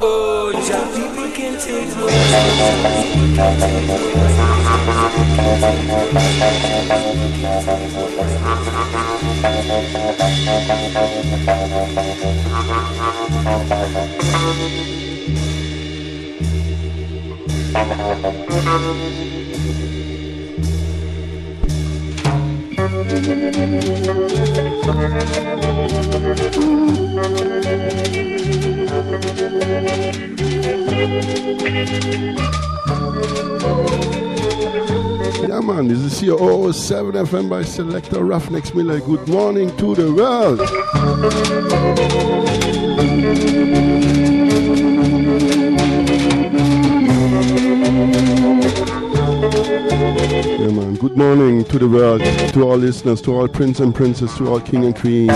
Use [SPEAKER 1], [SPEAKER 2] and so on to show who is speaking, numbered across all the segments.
[SPEAKER 1] Oh, Jah, people can't take no
[SPEAKER 2] Yeah, man, this is your 007 FM by Selector Ruffneck Smille. Good morning to the world. Yeah, man. Good morning to the world, to all listeners, to all prince and princess, to all king and queens,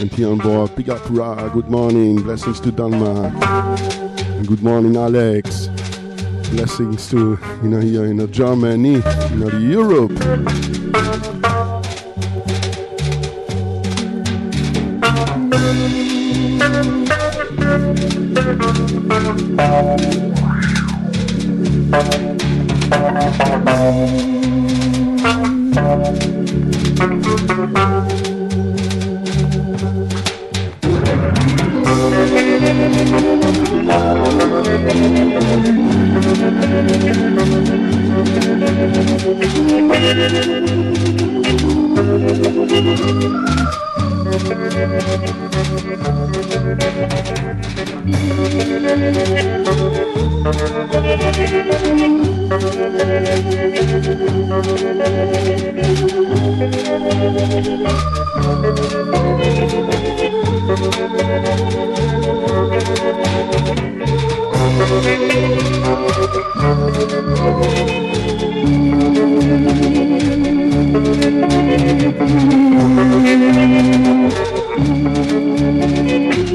[SPEAKER 2] and here on board. Big up, Ra. Good morning. Blessings to Denmark. And good morning, Alex. Blessings to you know here in Germany, you know Europe. Yeah, man.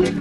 [SPEAKER 2] 007.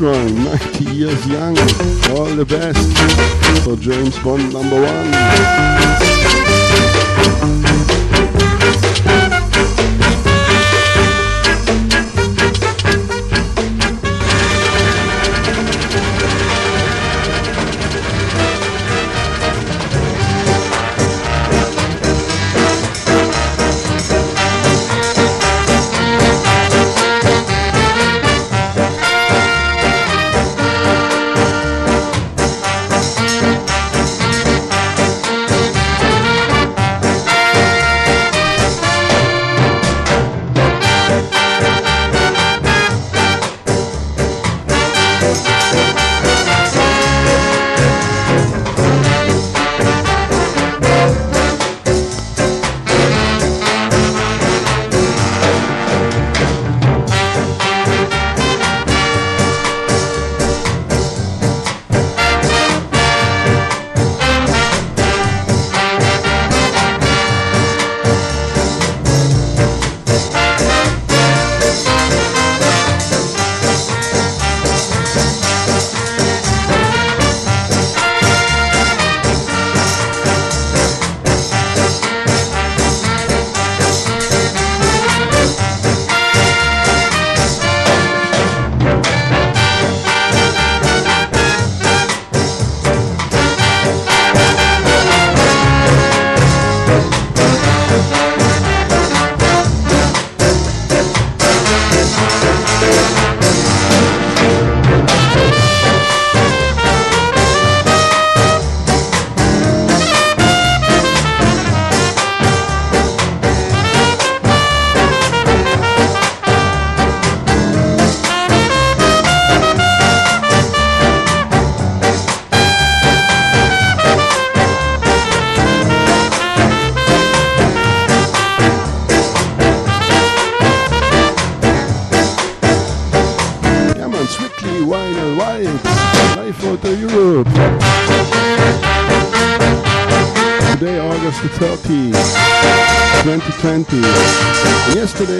[SPEAKER 2] Restaurant, 90 years young. All the best. for James Bond number one.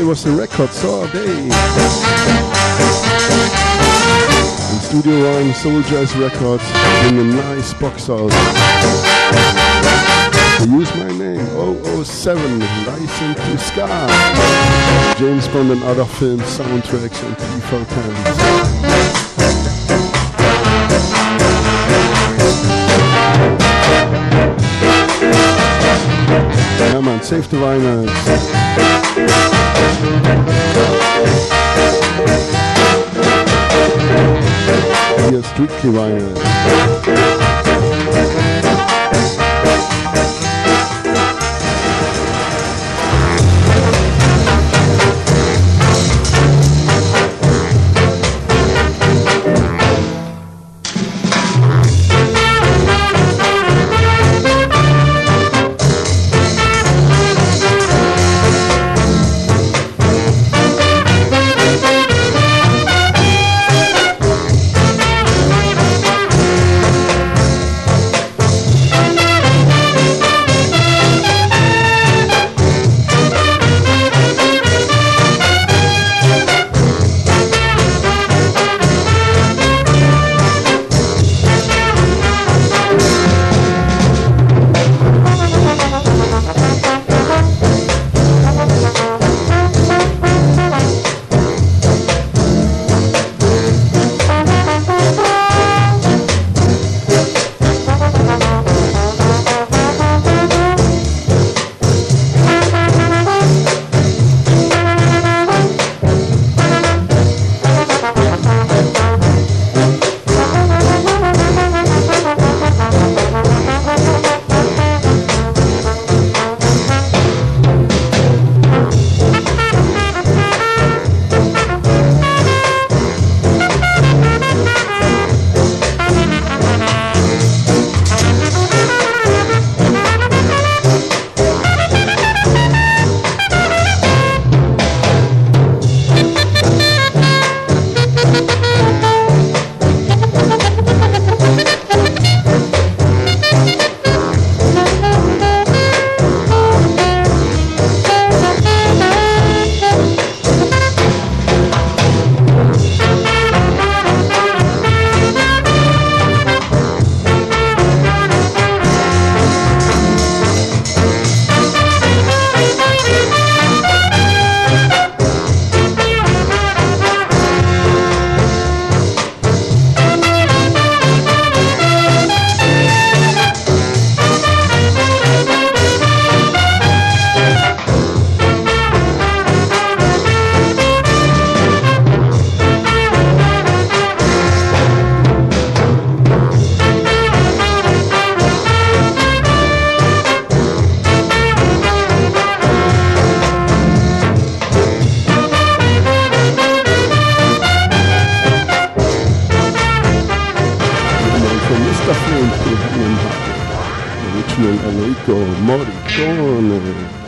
[SPEAKER 2] Was a record all day. And Studio One Soul Jazz Records in a nice box out. Use my name 007 License to Ska. James Bond and other film soundtracks and TV fans. Save the vinyls. Hier Strictly Vinyl. Morricone.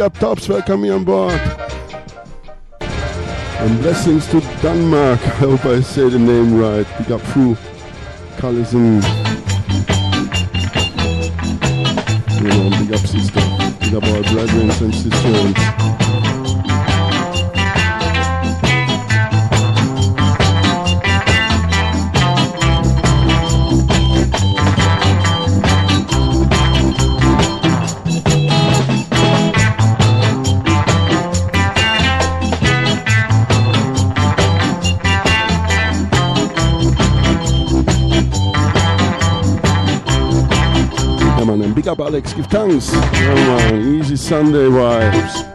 [SPEAKER 2] Up tops, welcome me on board. And blessings to Denmark. I hope I say the name right. Big up through Carlison. Alex. Give thanks. Oh, Easy Sunday vibes.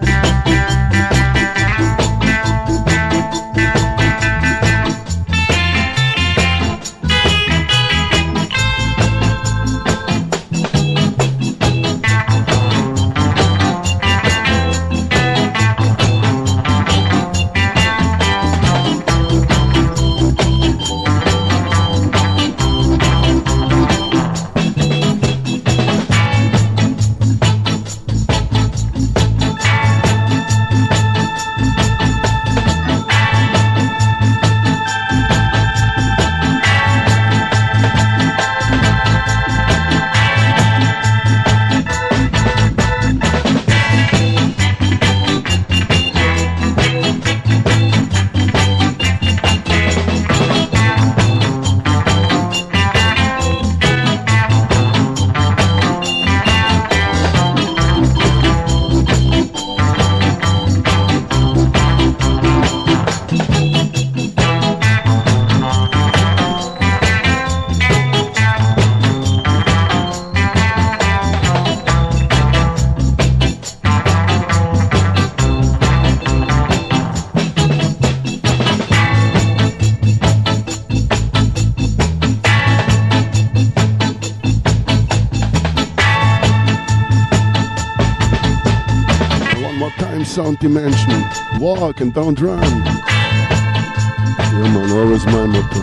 [SPEAKER 2] Dimension. Walk and don't run. Yeah, man, always my motto.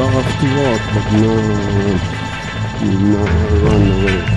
[SPEAKER 2] Love to walk, but no, no, run away.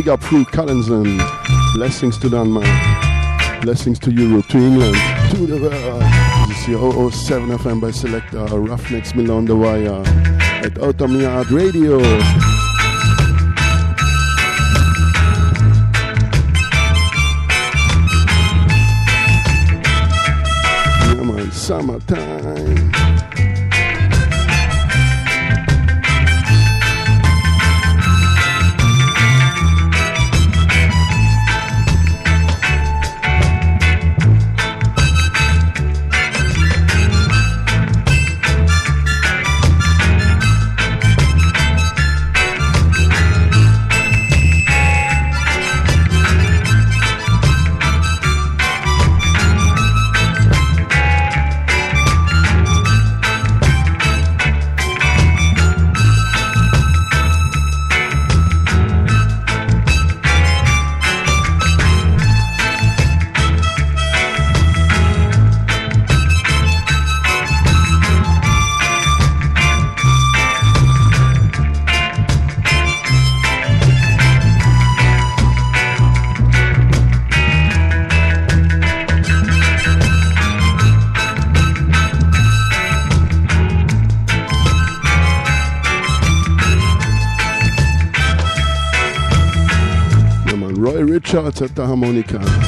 [SPEAKER 2] Big up through Collinson. Blessings to Denmark. Blessings to Europe, to England, to the world. This is your 007 FM by Selector, Ruffneck Smille on the Wire at Outta Mi Yard Radio. Yeah man, summertime. The harmonica.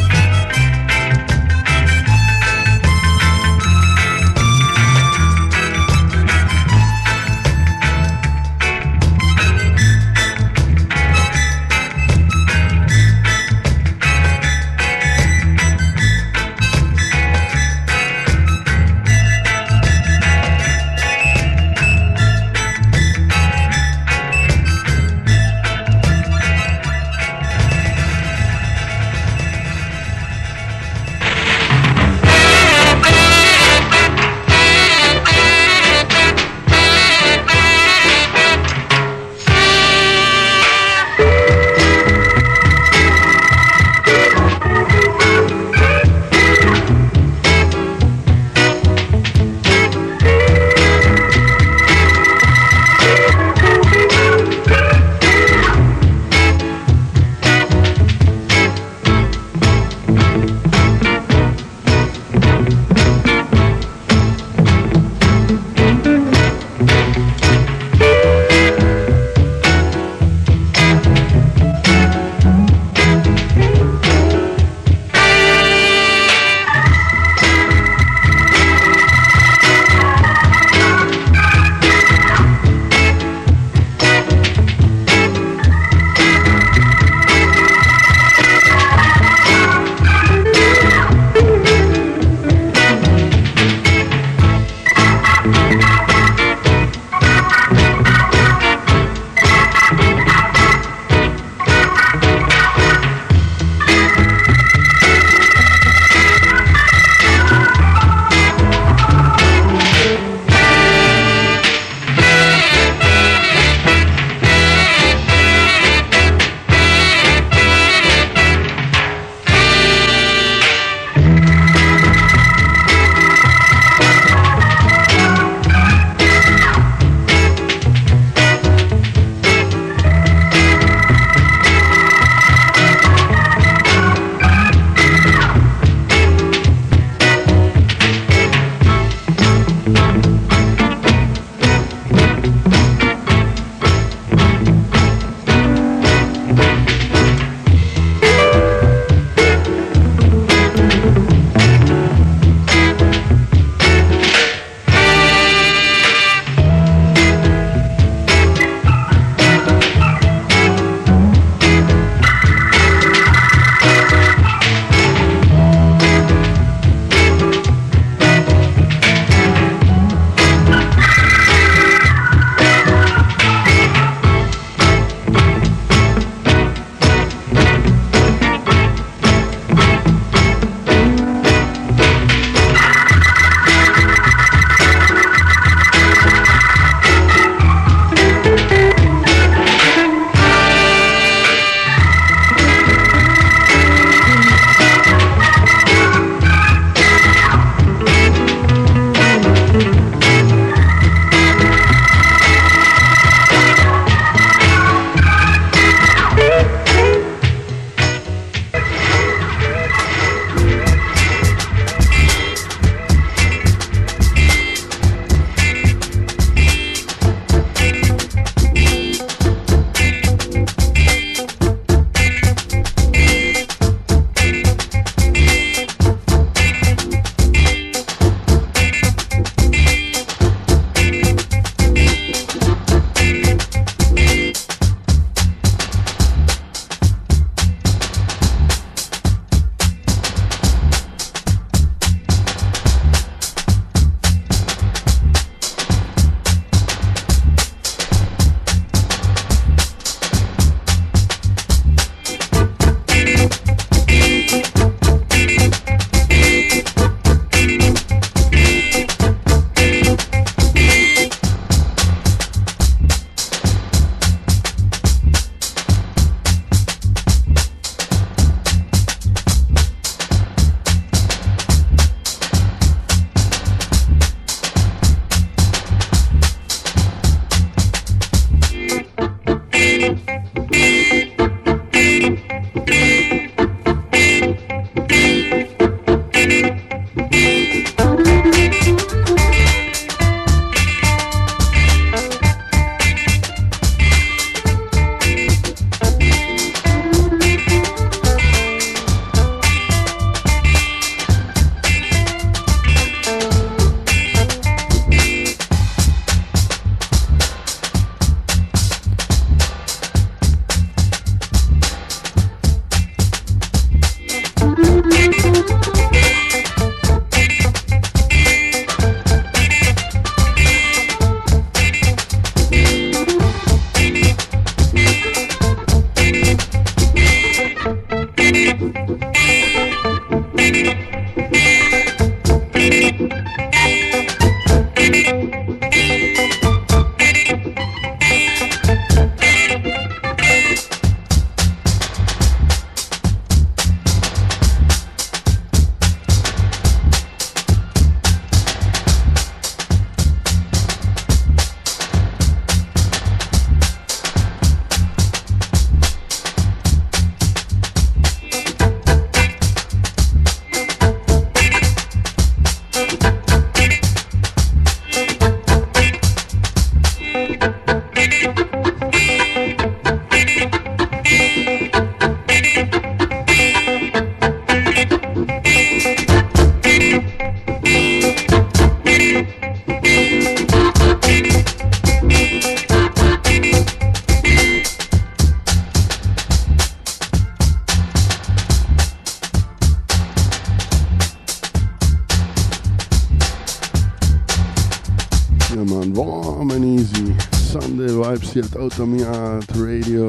[SPEAKER 2] Outta Mi Yard Radio.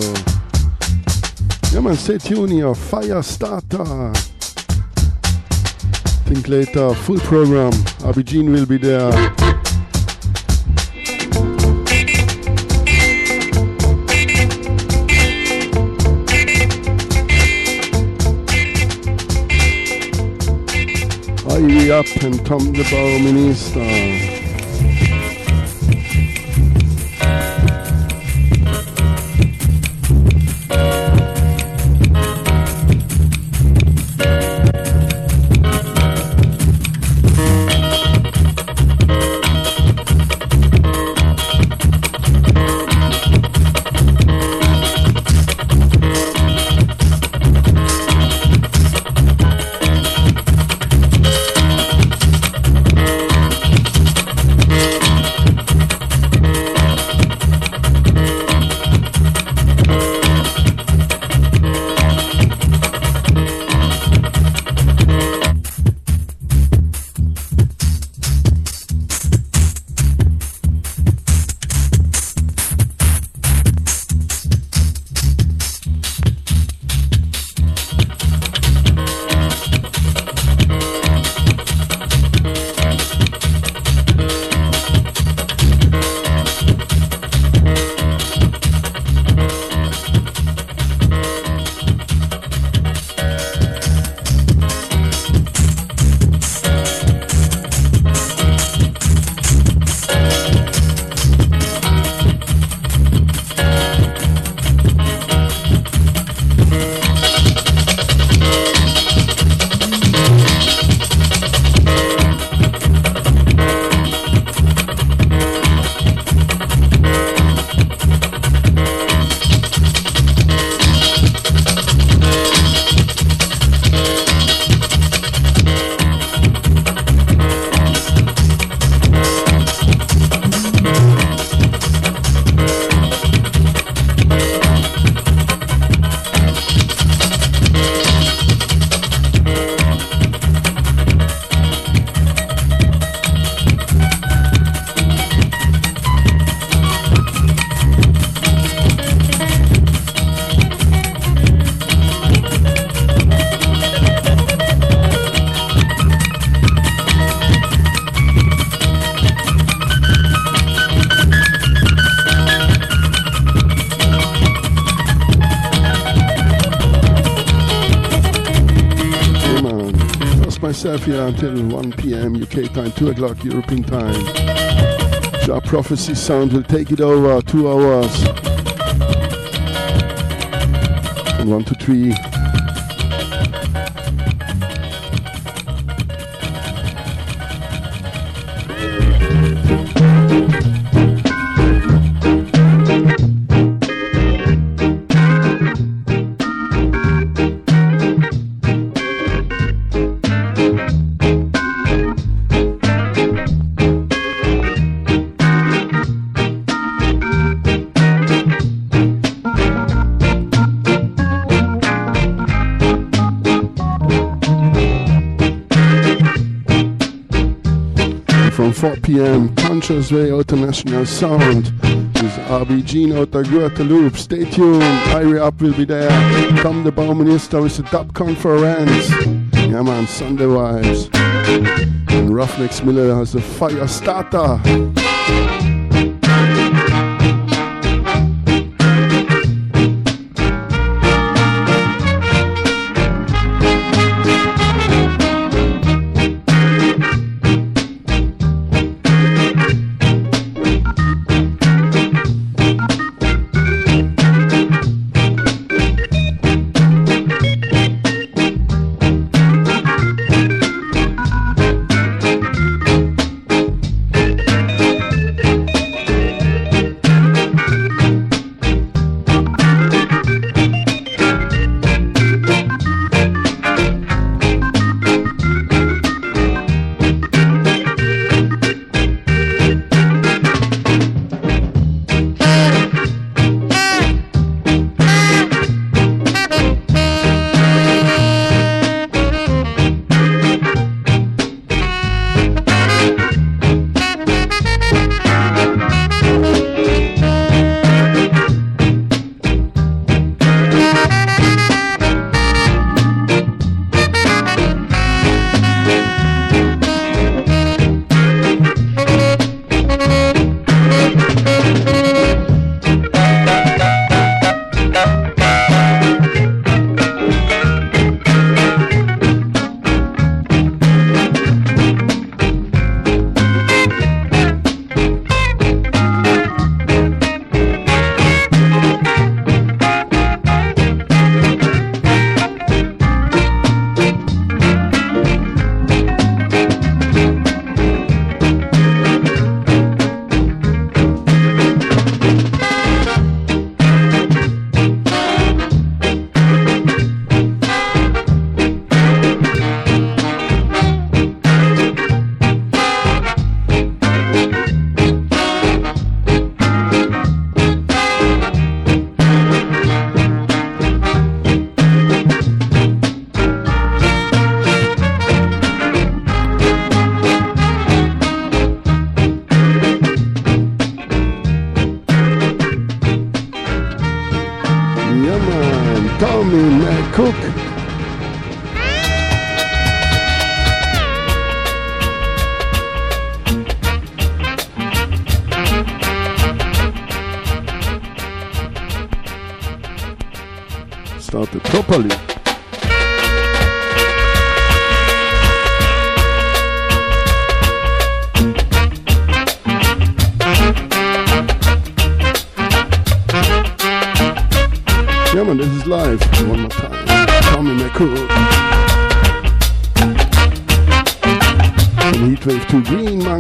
[SPEAKER 2] Yeah, man, stay tuned here. Fire starter. Think later, full program. Abidjan will be there. Hurry up and Tom the Bauminister. Here until 1 p.m. UK time, 2 o'clock European time. Our prophecy sound will take it over two hours. From 1 to 3. Way International Sound with RBG out of Guadeloupe. Stay tuned. Hurry Up will be there. Come the Bauminister with the Dub Conference. Yeah, man, Sunday vibes. And Ruffneck Smille has a fire starter.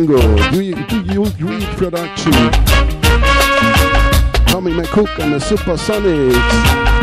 [SPEAKER 2] Green Do you, Duke Reid production? Tommy McCook and the Supersonics.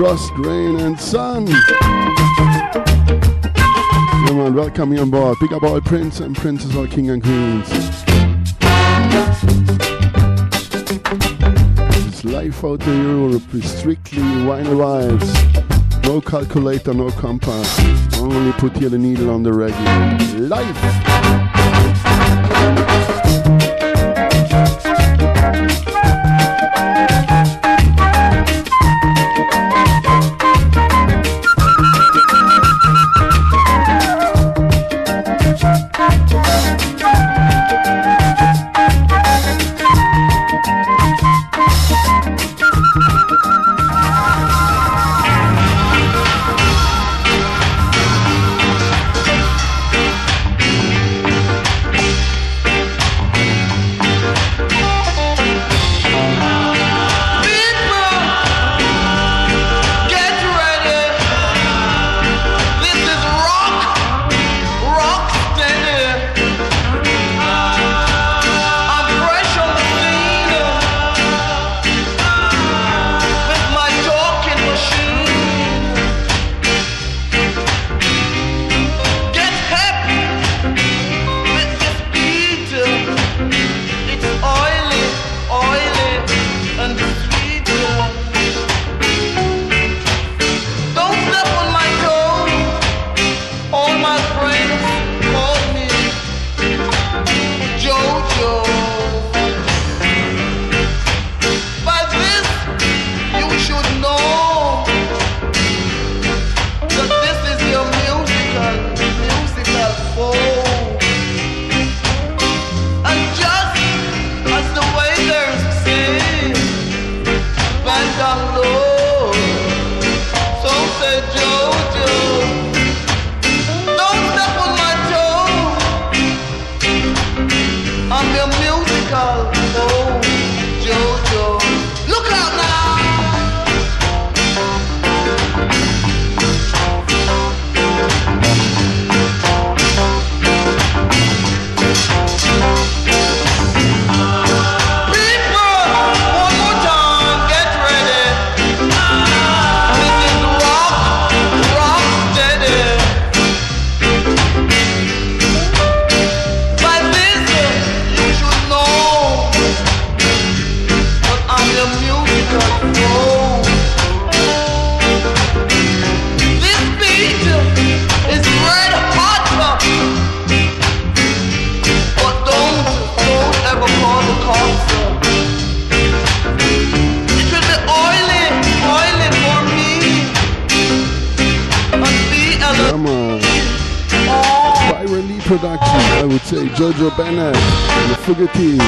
[SPEAKER 2] Frost, rain, and sun. Yeah, man, welcome you on board. Big up all prince and princess, all king and queens. This life out in Europe is strictly wine vibes. No calculator, no compass. Only put here the needle on the reggae. Life!
[SPEAKER 3] Production, I would say Jojo Bennett and the Fugitives.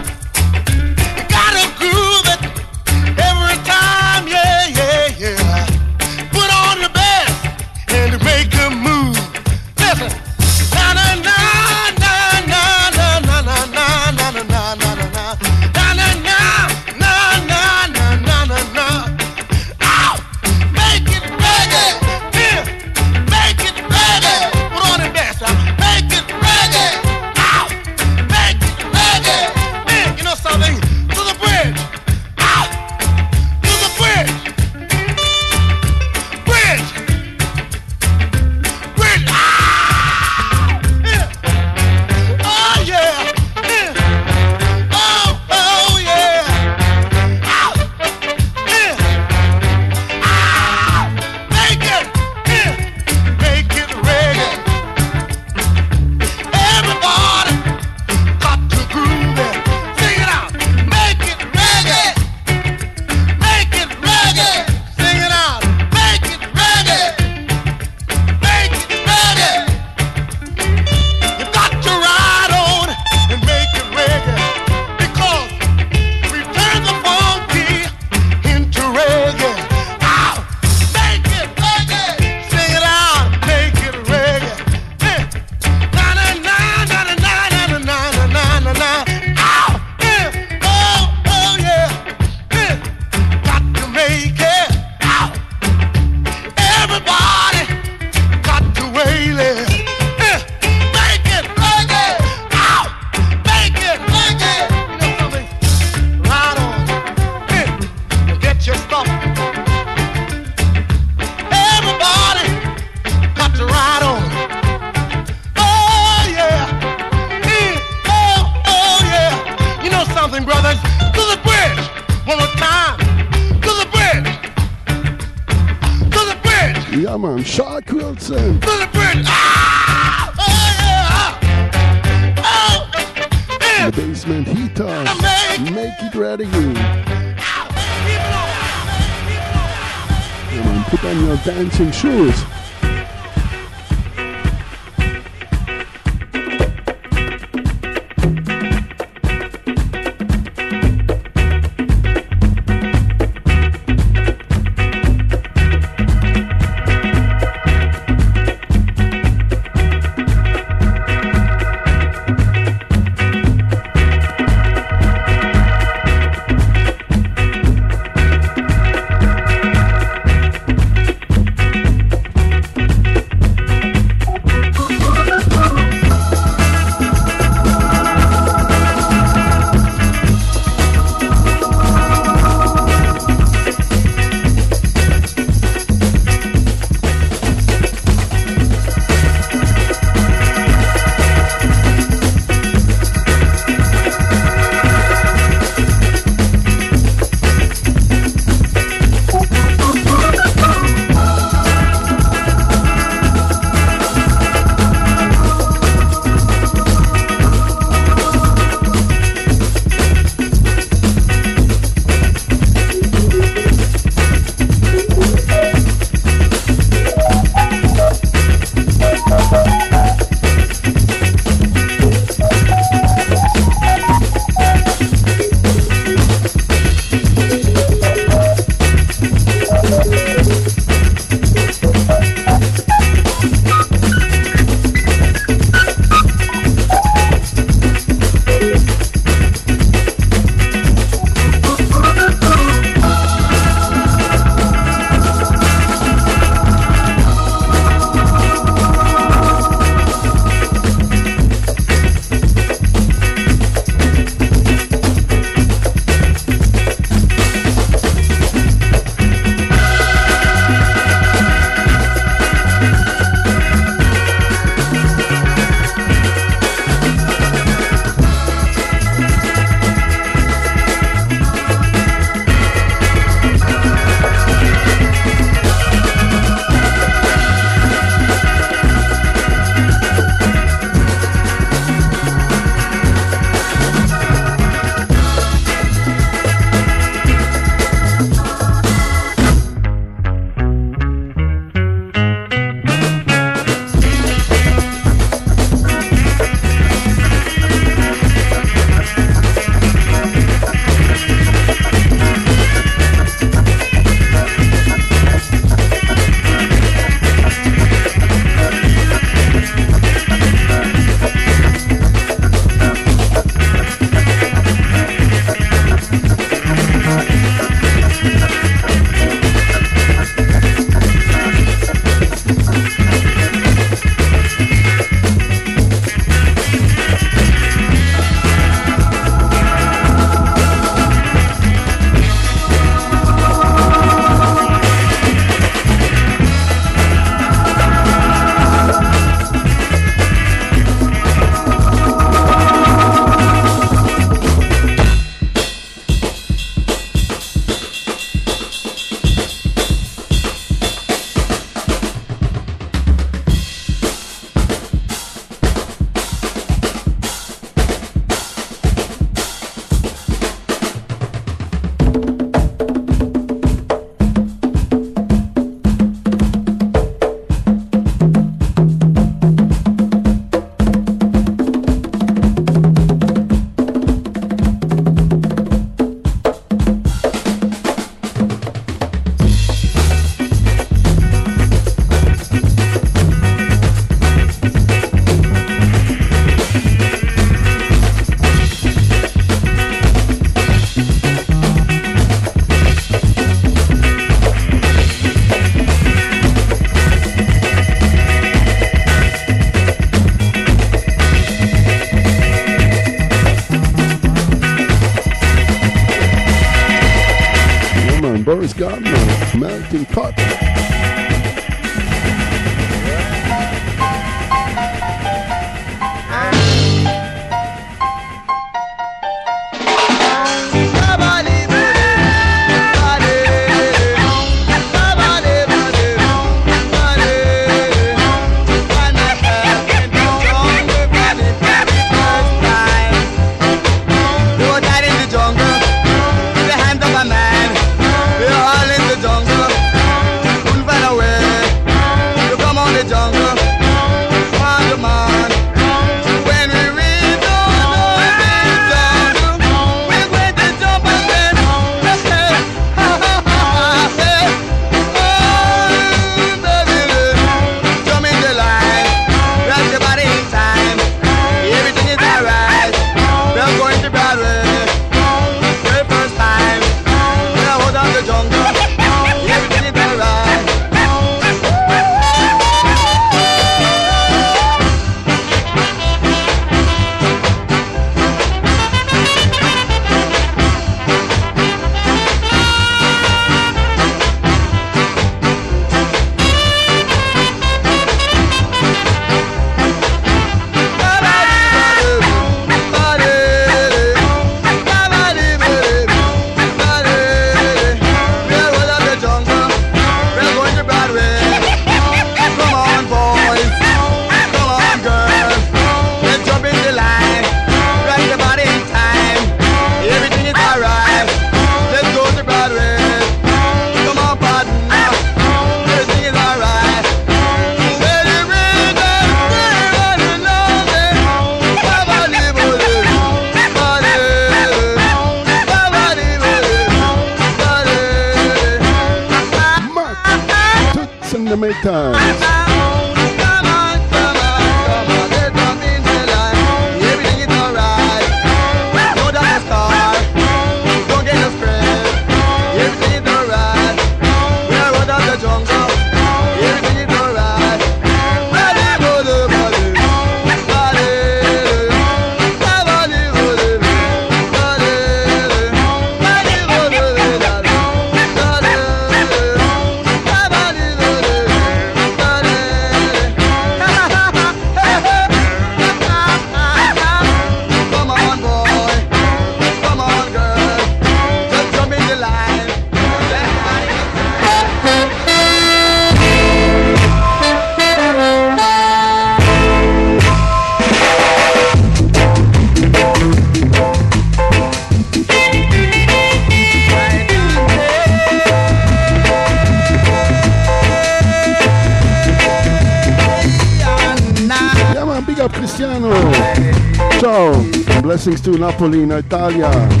[SPEAKER 4] Napoli,
[SPEAKER 2] na Itália.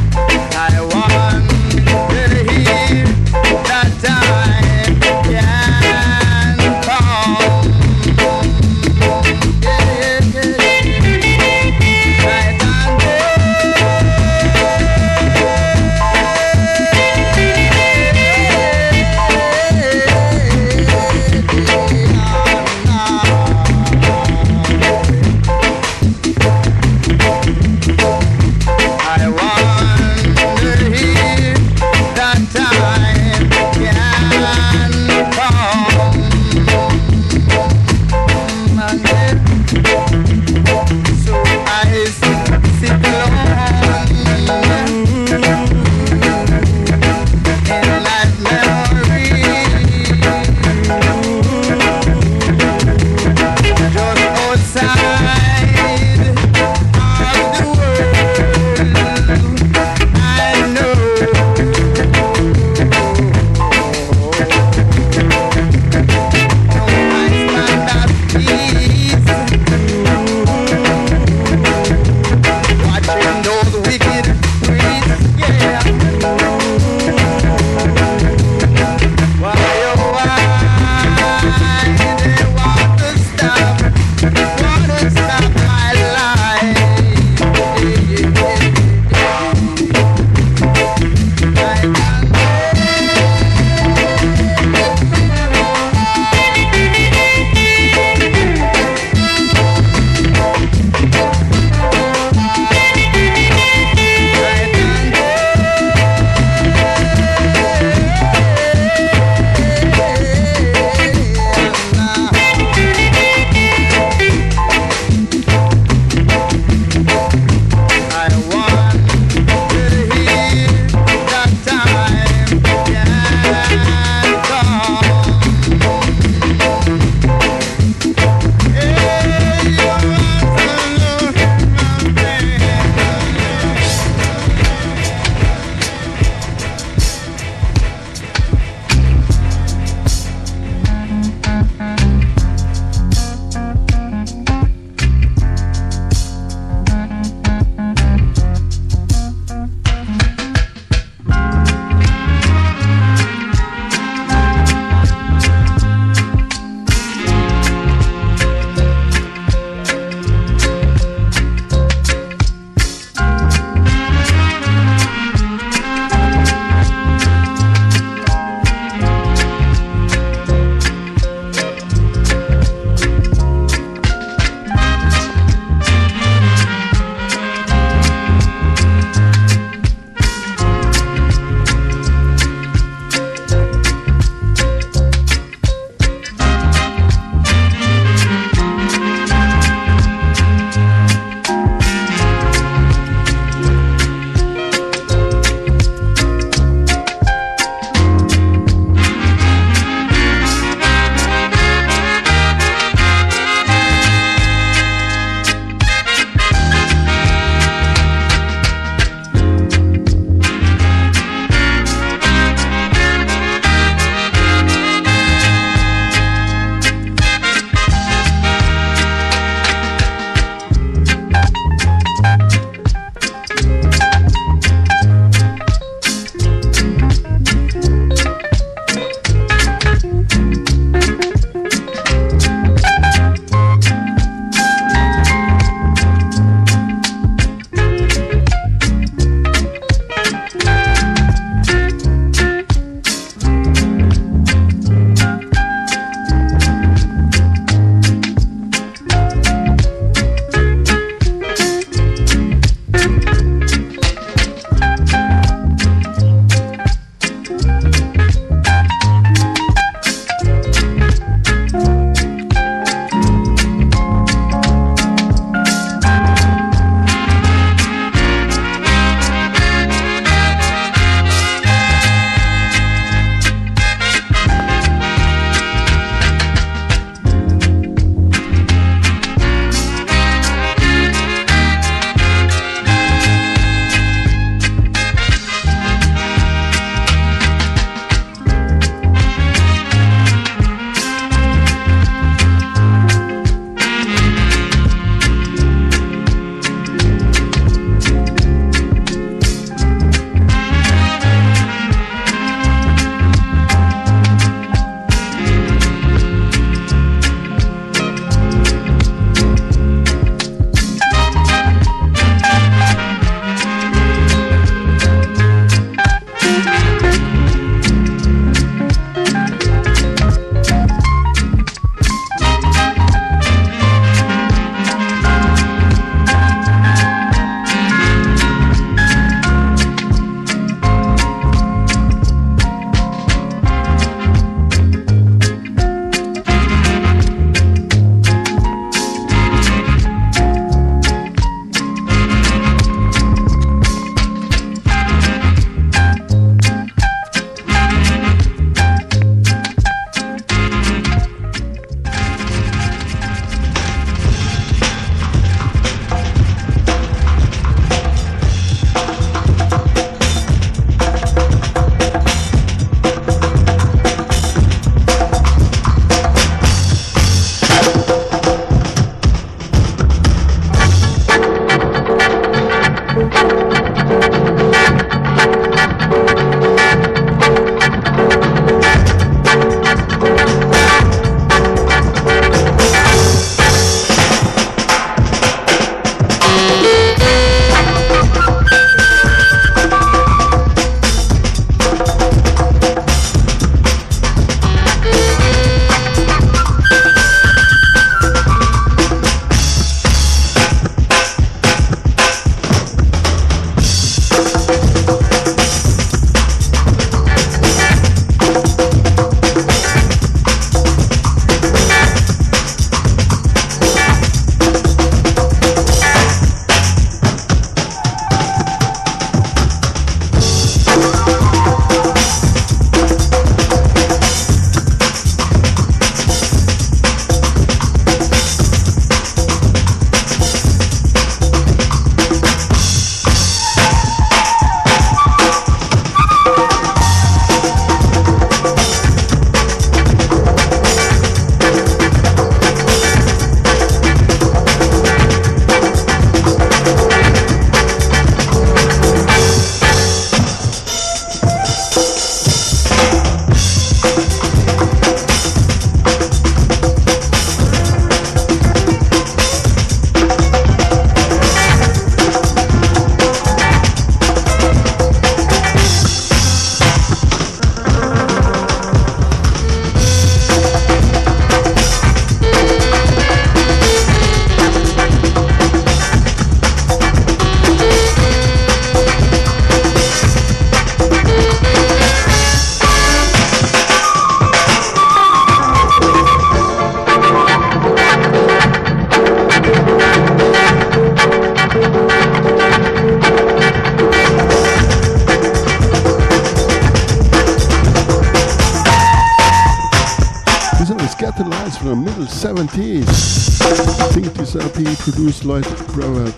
[SPEAKER 2] Produced Lloyd Brevett,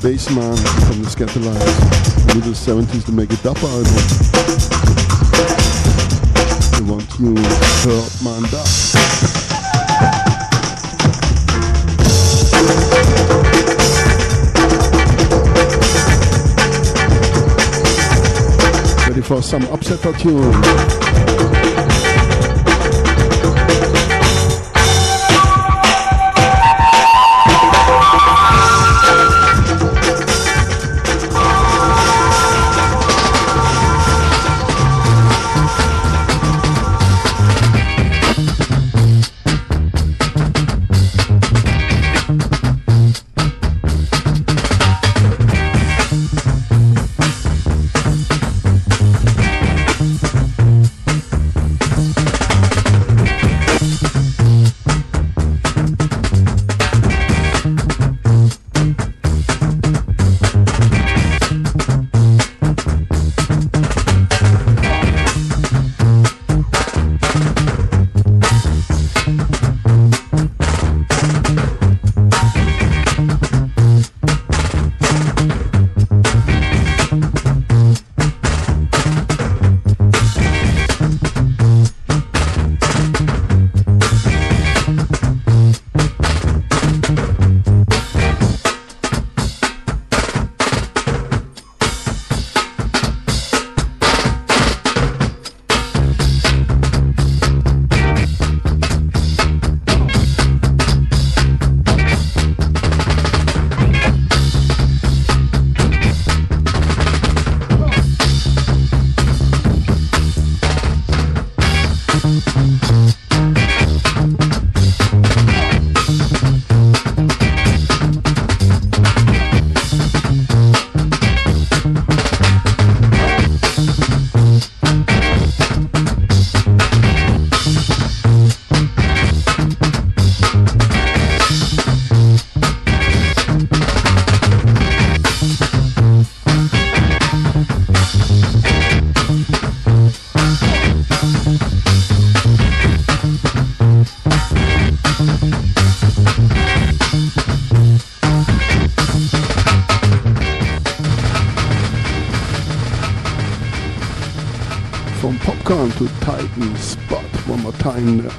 [SPEAKER 2] bassman from the Skatalites, middle 70s to make a dub album. The one tune, Hurt Man Ready for some upsetter tune.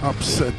[SPEAKER 2] Upset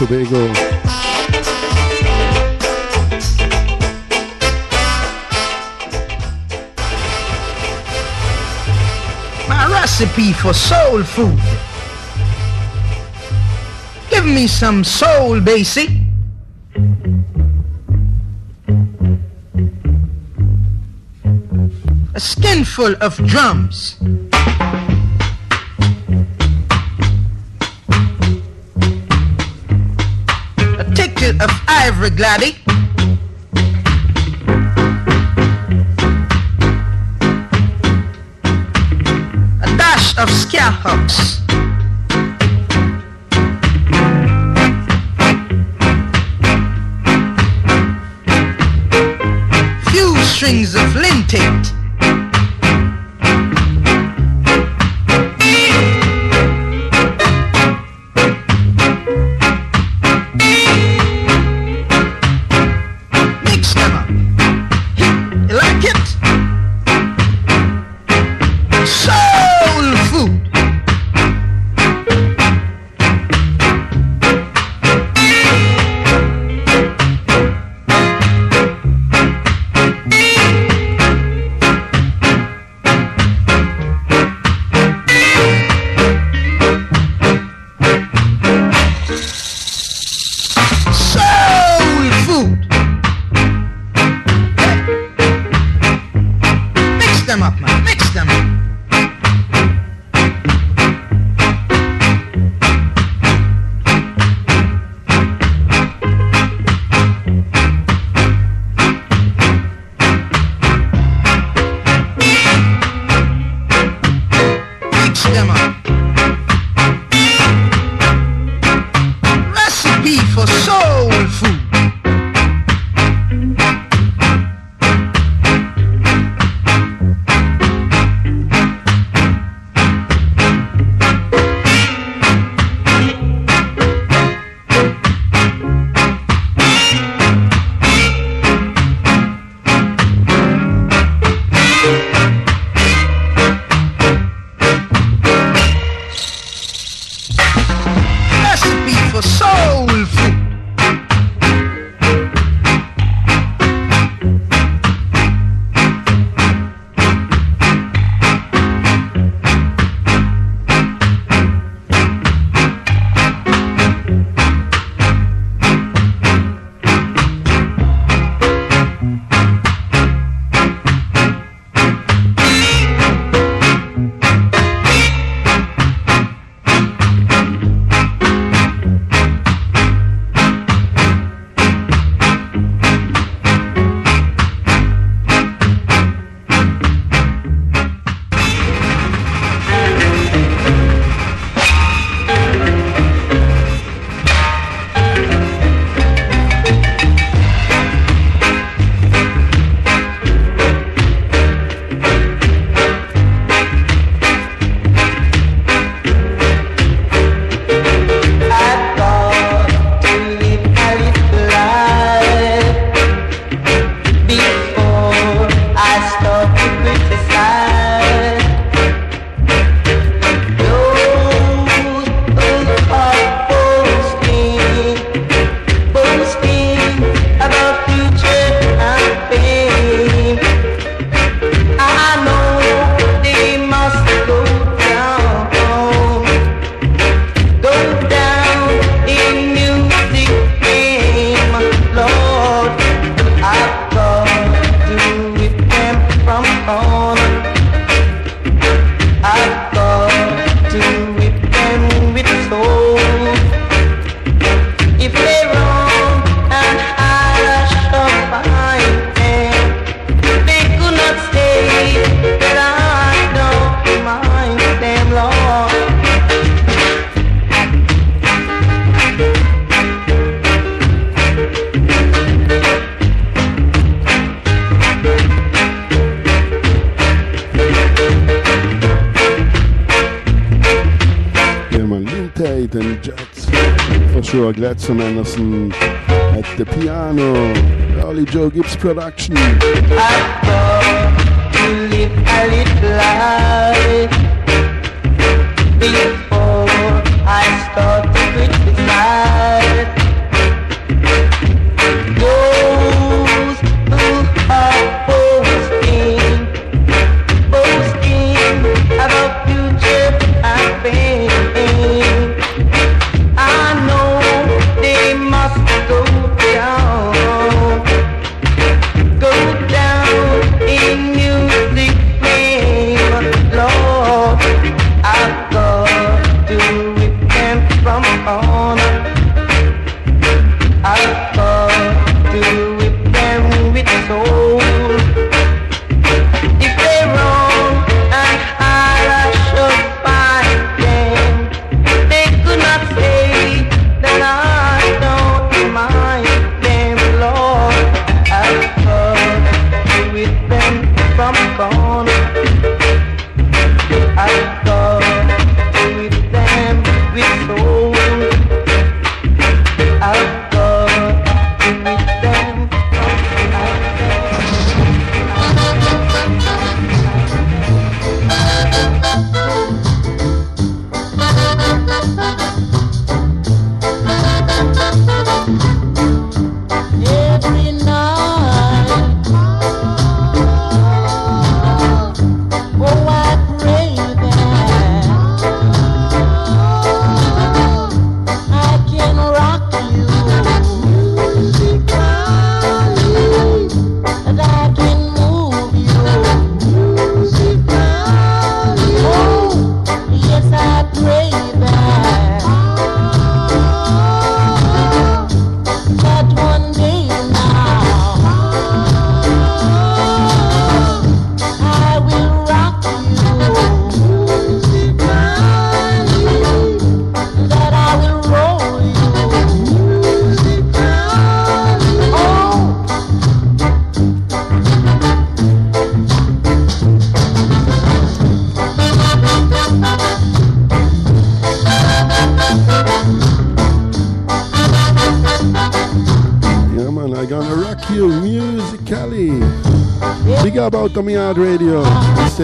[SPEAKER 2] Tobago.
[SPEAKER 3] My recipe for soul food. Give me some soul basic. A skinful of drums.
[SPEAKER 5] product.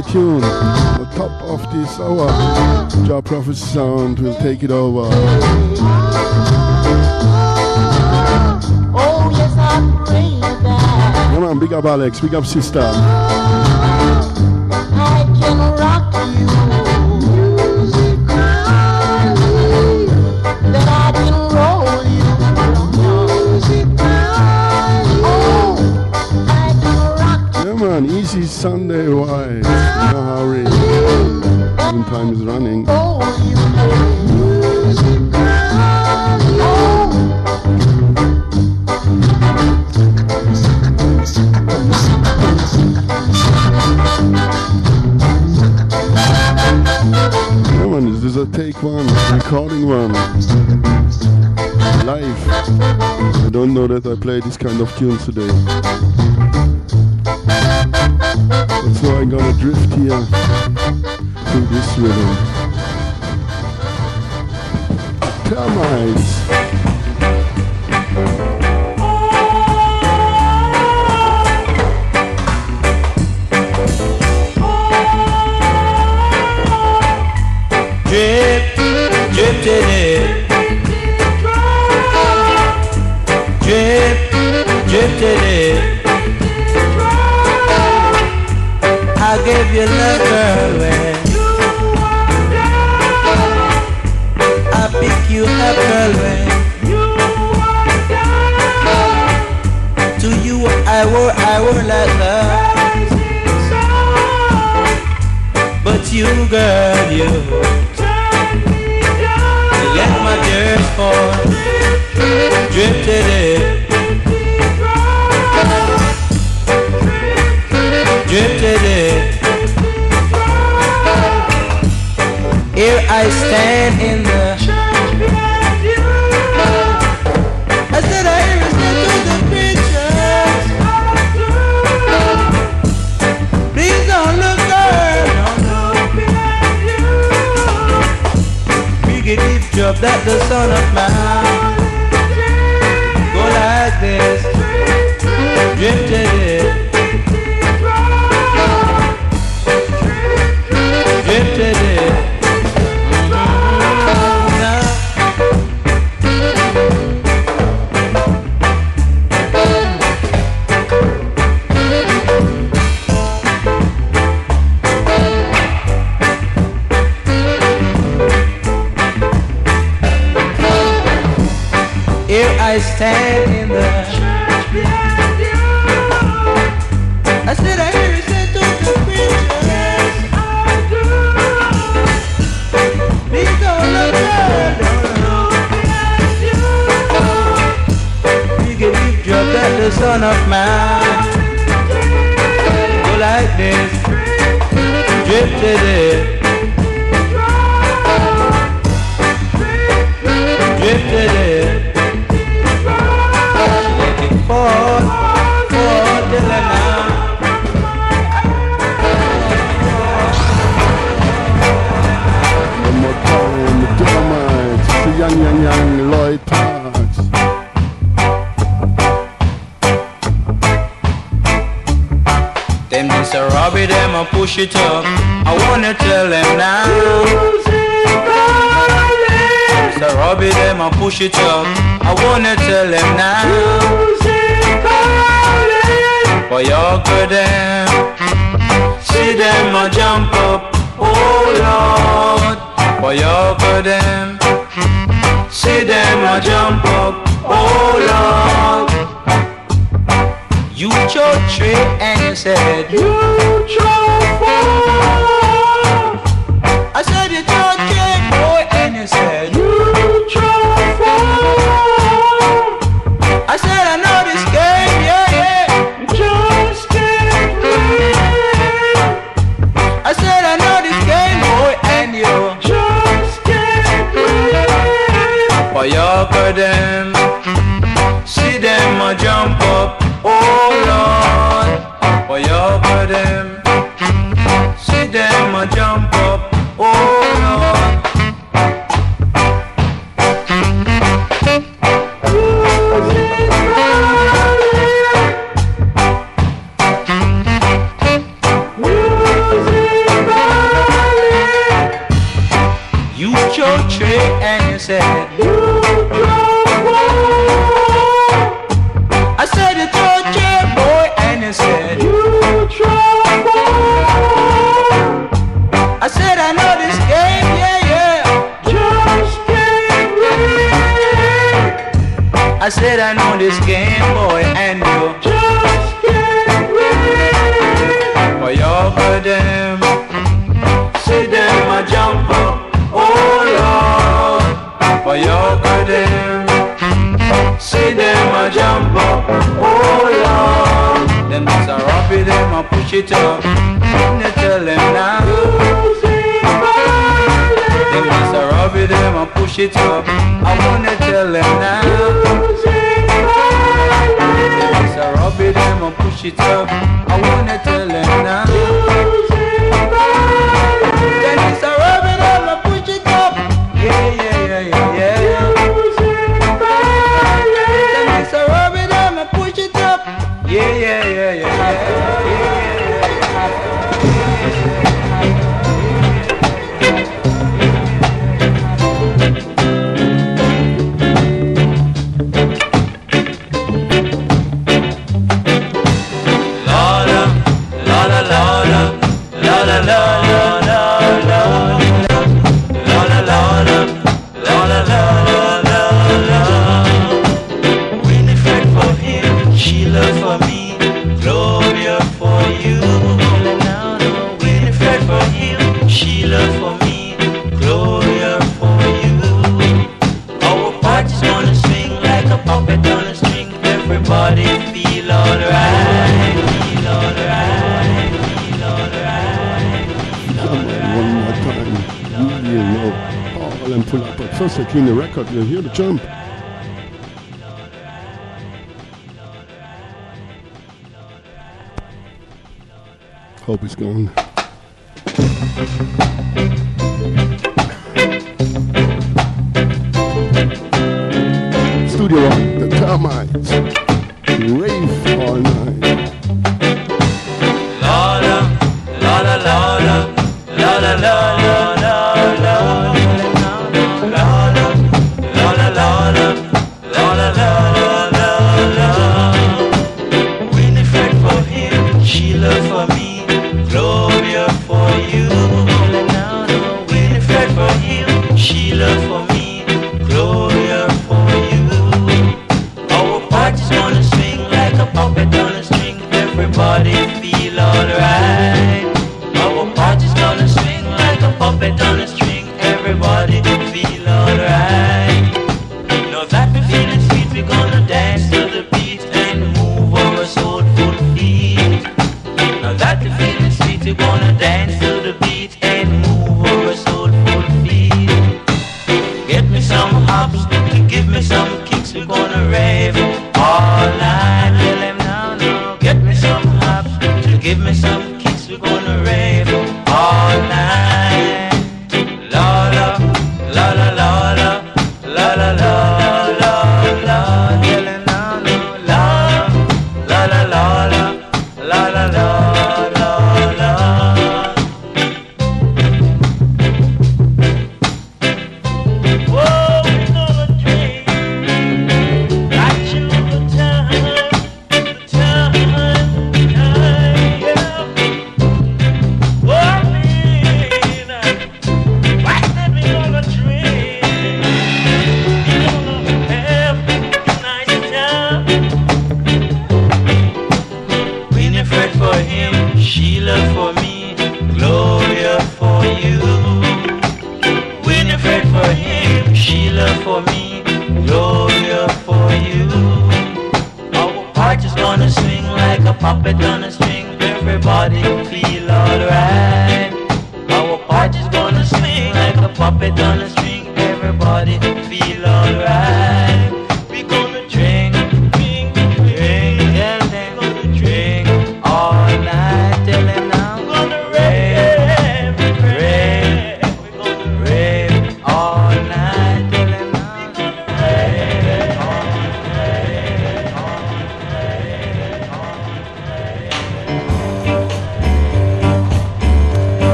[SPEAKER 5] Stay
[SPEAKER 4] tuned. The top of this hour, Jah Prophet Sound will take it over.
[SPEAKER 3] Oh, yes, I pray that.
[SPEAKER 4] Come on, big up Alex, big up sister. Easy Sunday wise. No hurry. Time is running. Come on, this is a take one, recording one. Live. I don't know that I play this kind of tunes today. So I'm gonna drift here to this rhythm. Termites.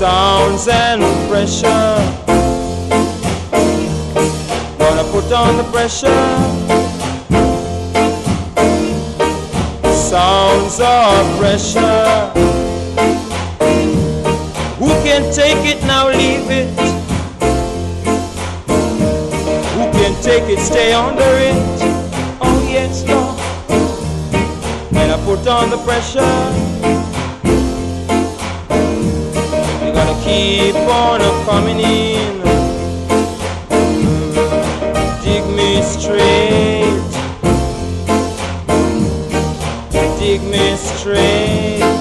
[SPEAKER 2] Sounds and pressure. Gonna put on the pressure, sounds of pressure Who can take it, now leave it. Who can take it, stay under it? Oh yes, Lord. And I put on the pressure. Gotta keep on coming in. Dig me straight. Dig me straight.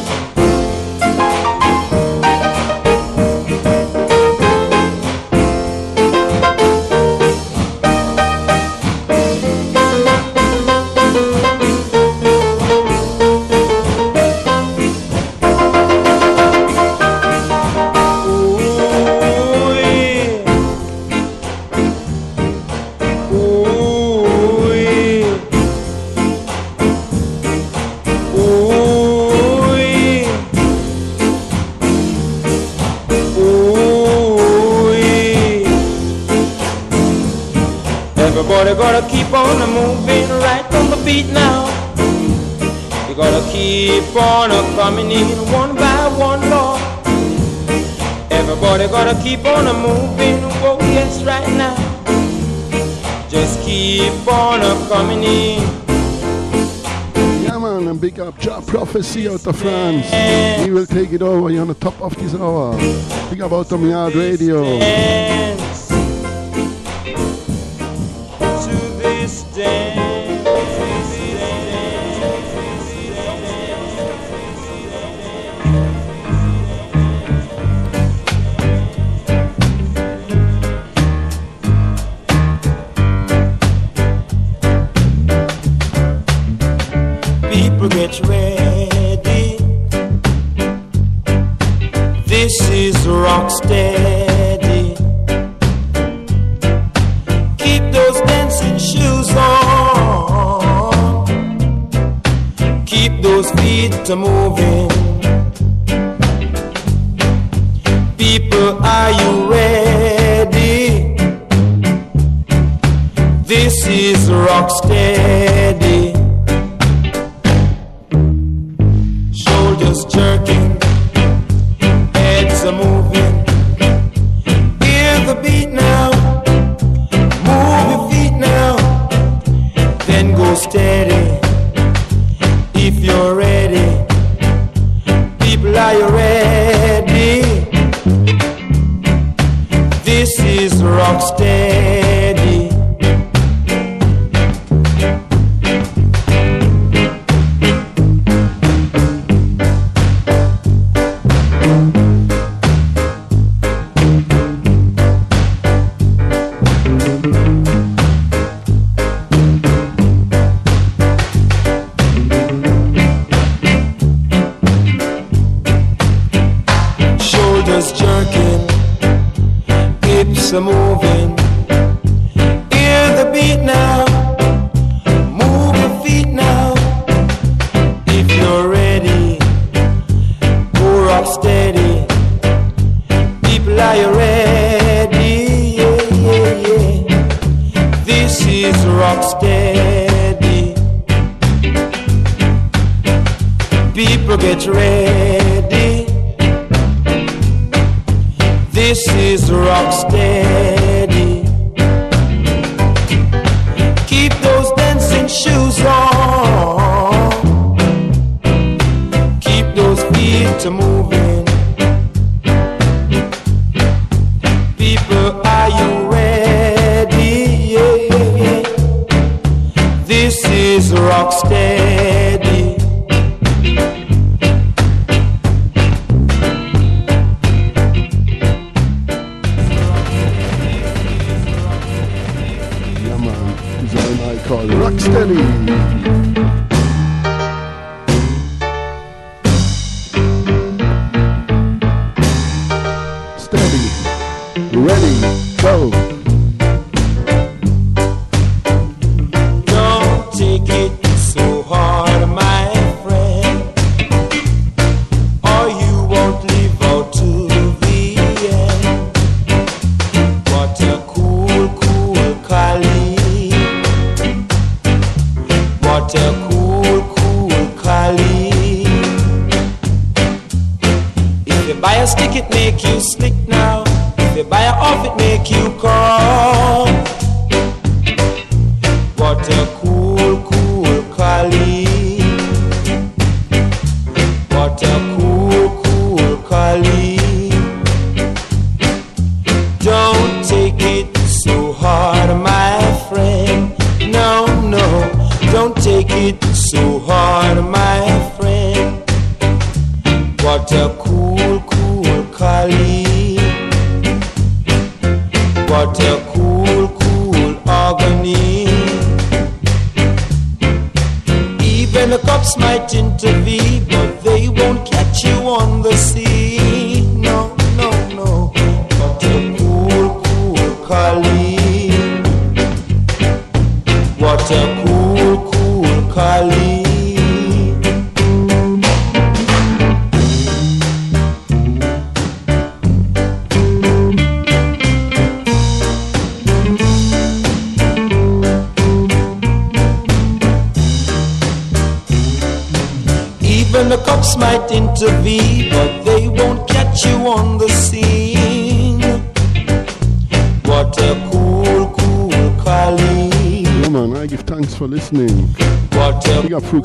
[SPEAKER 2] Keep on a moving, oh yes, right now. Just keep on a coming in.
[SPEAKER 6] Yeah, man, and big up Jah Prophecy out of France. He will take it over. You're on the top of this hour. Big up out of Yard Radio.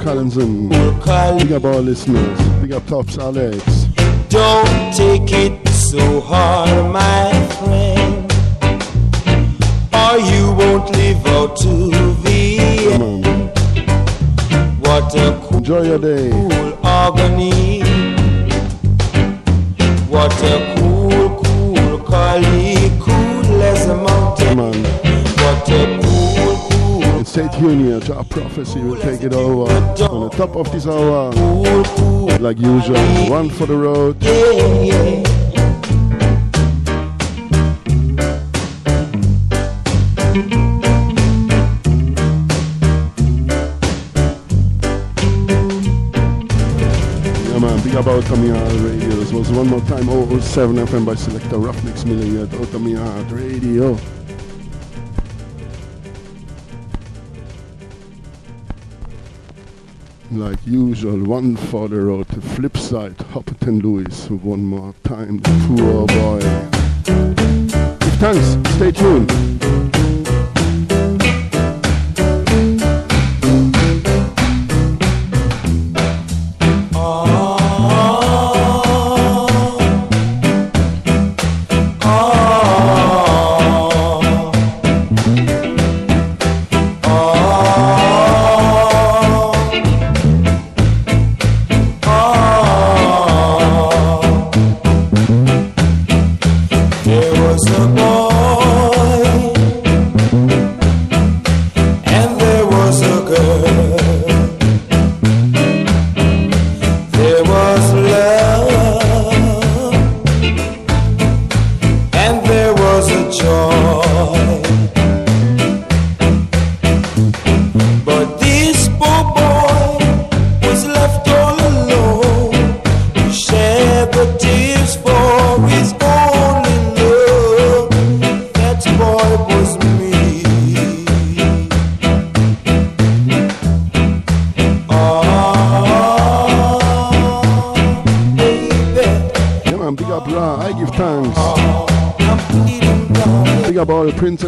[SPEAKER 2] Collinson. Big up all listeners. Big up Tops Alex.
[SPEAKER 6] Don't take it so hard, my friend, or you won't live out to the end. What a cool,
[SPEAKER 2] Enjoy your day.
[SPEAKER 6] cool agony. What a
[SPEAKER 2] stay tuned here to our prophecy. We'll take it over on the top of this hour. Like usual, one for the road.
[SPEAKER 6] Yeah,
[SPEAKER 2] man. Big up Outta Mi Yard Radio. This was one more time 007 FM by Selector Ruffneck Smille at Outta Mi Yard Radio. Like usual, one for the road, the flip side, Hopeton Lewis, one more time, the poor boy. Thanks, stay tuned.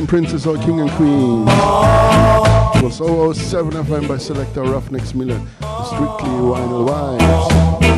[SPEAKER 6] And
[SPEAKER 2] Princess, all King and Queen. It was 007 FM by Selector Ruffneck Smille. Strictly Vinyl Vibes.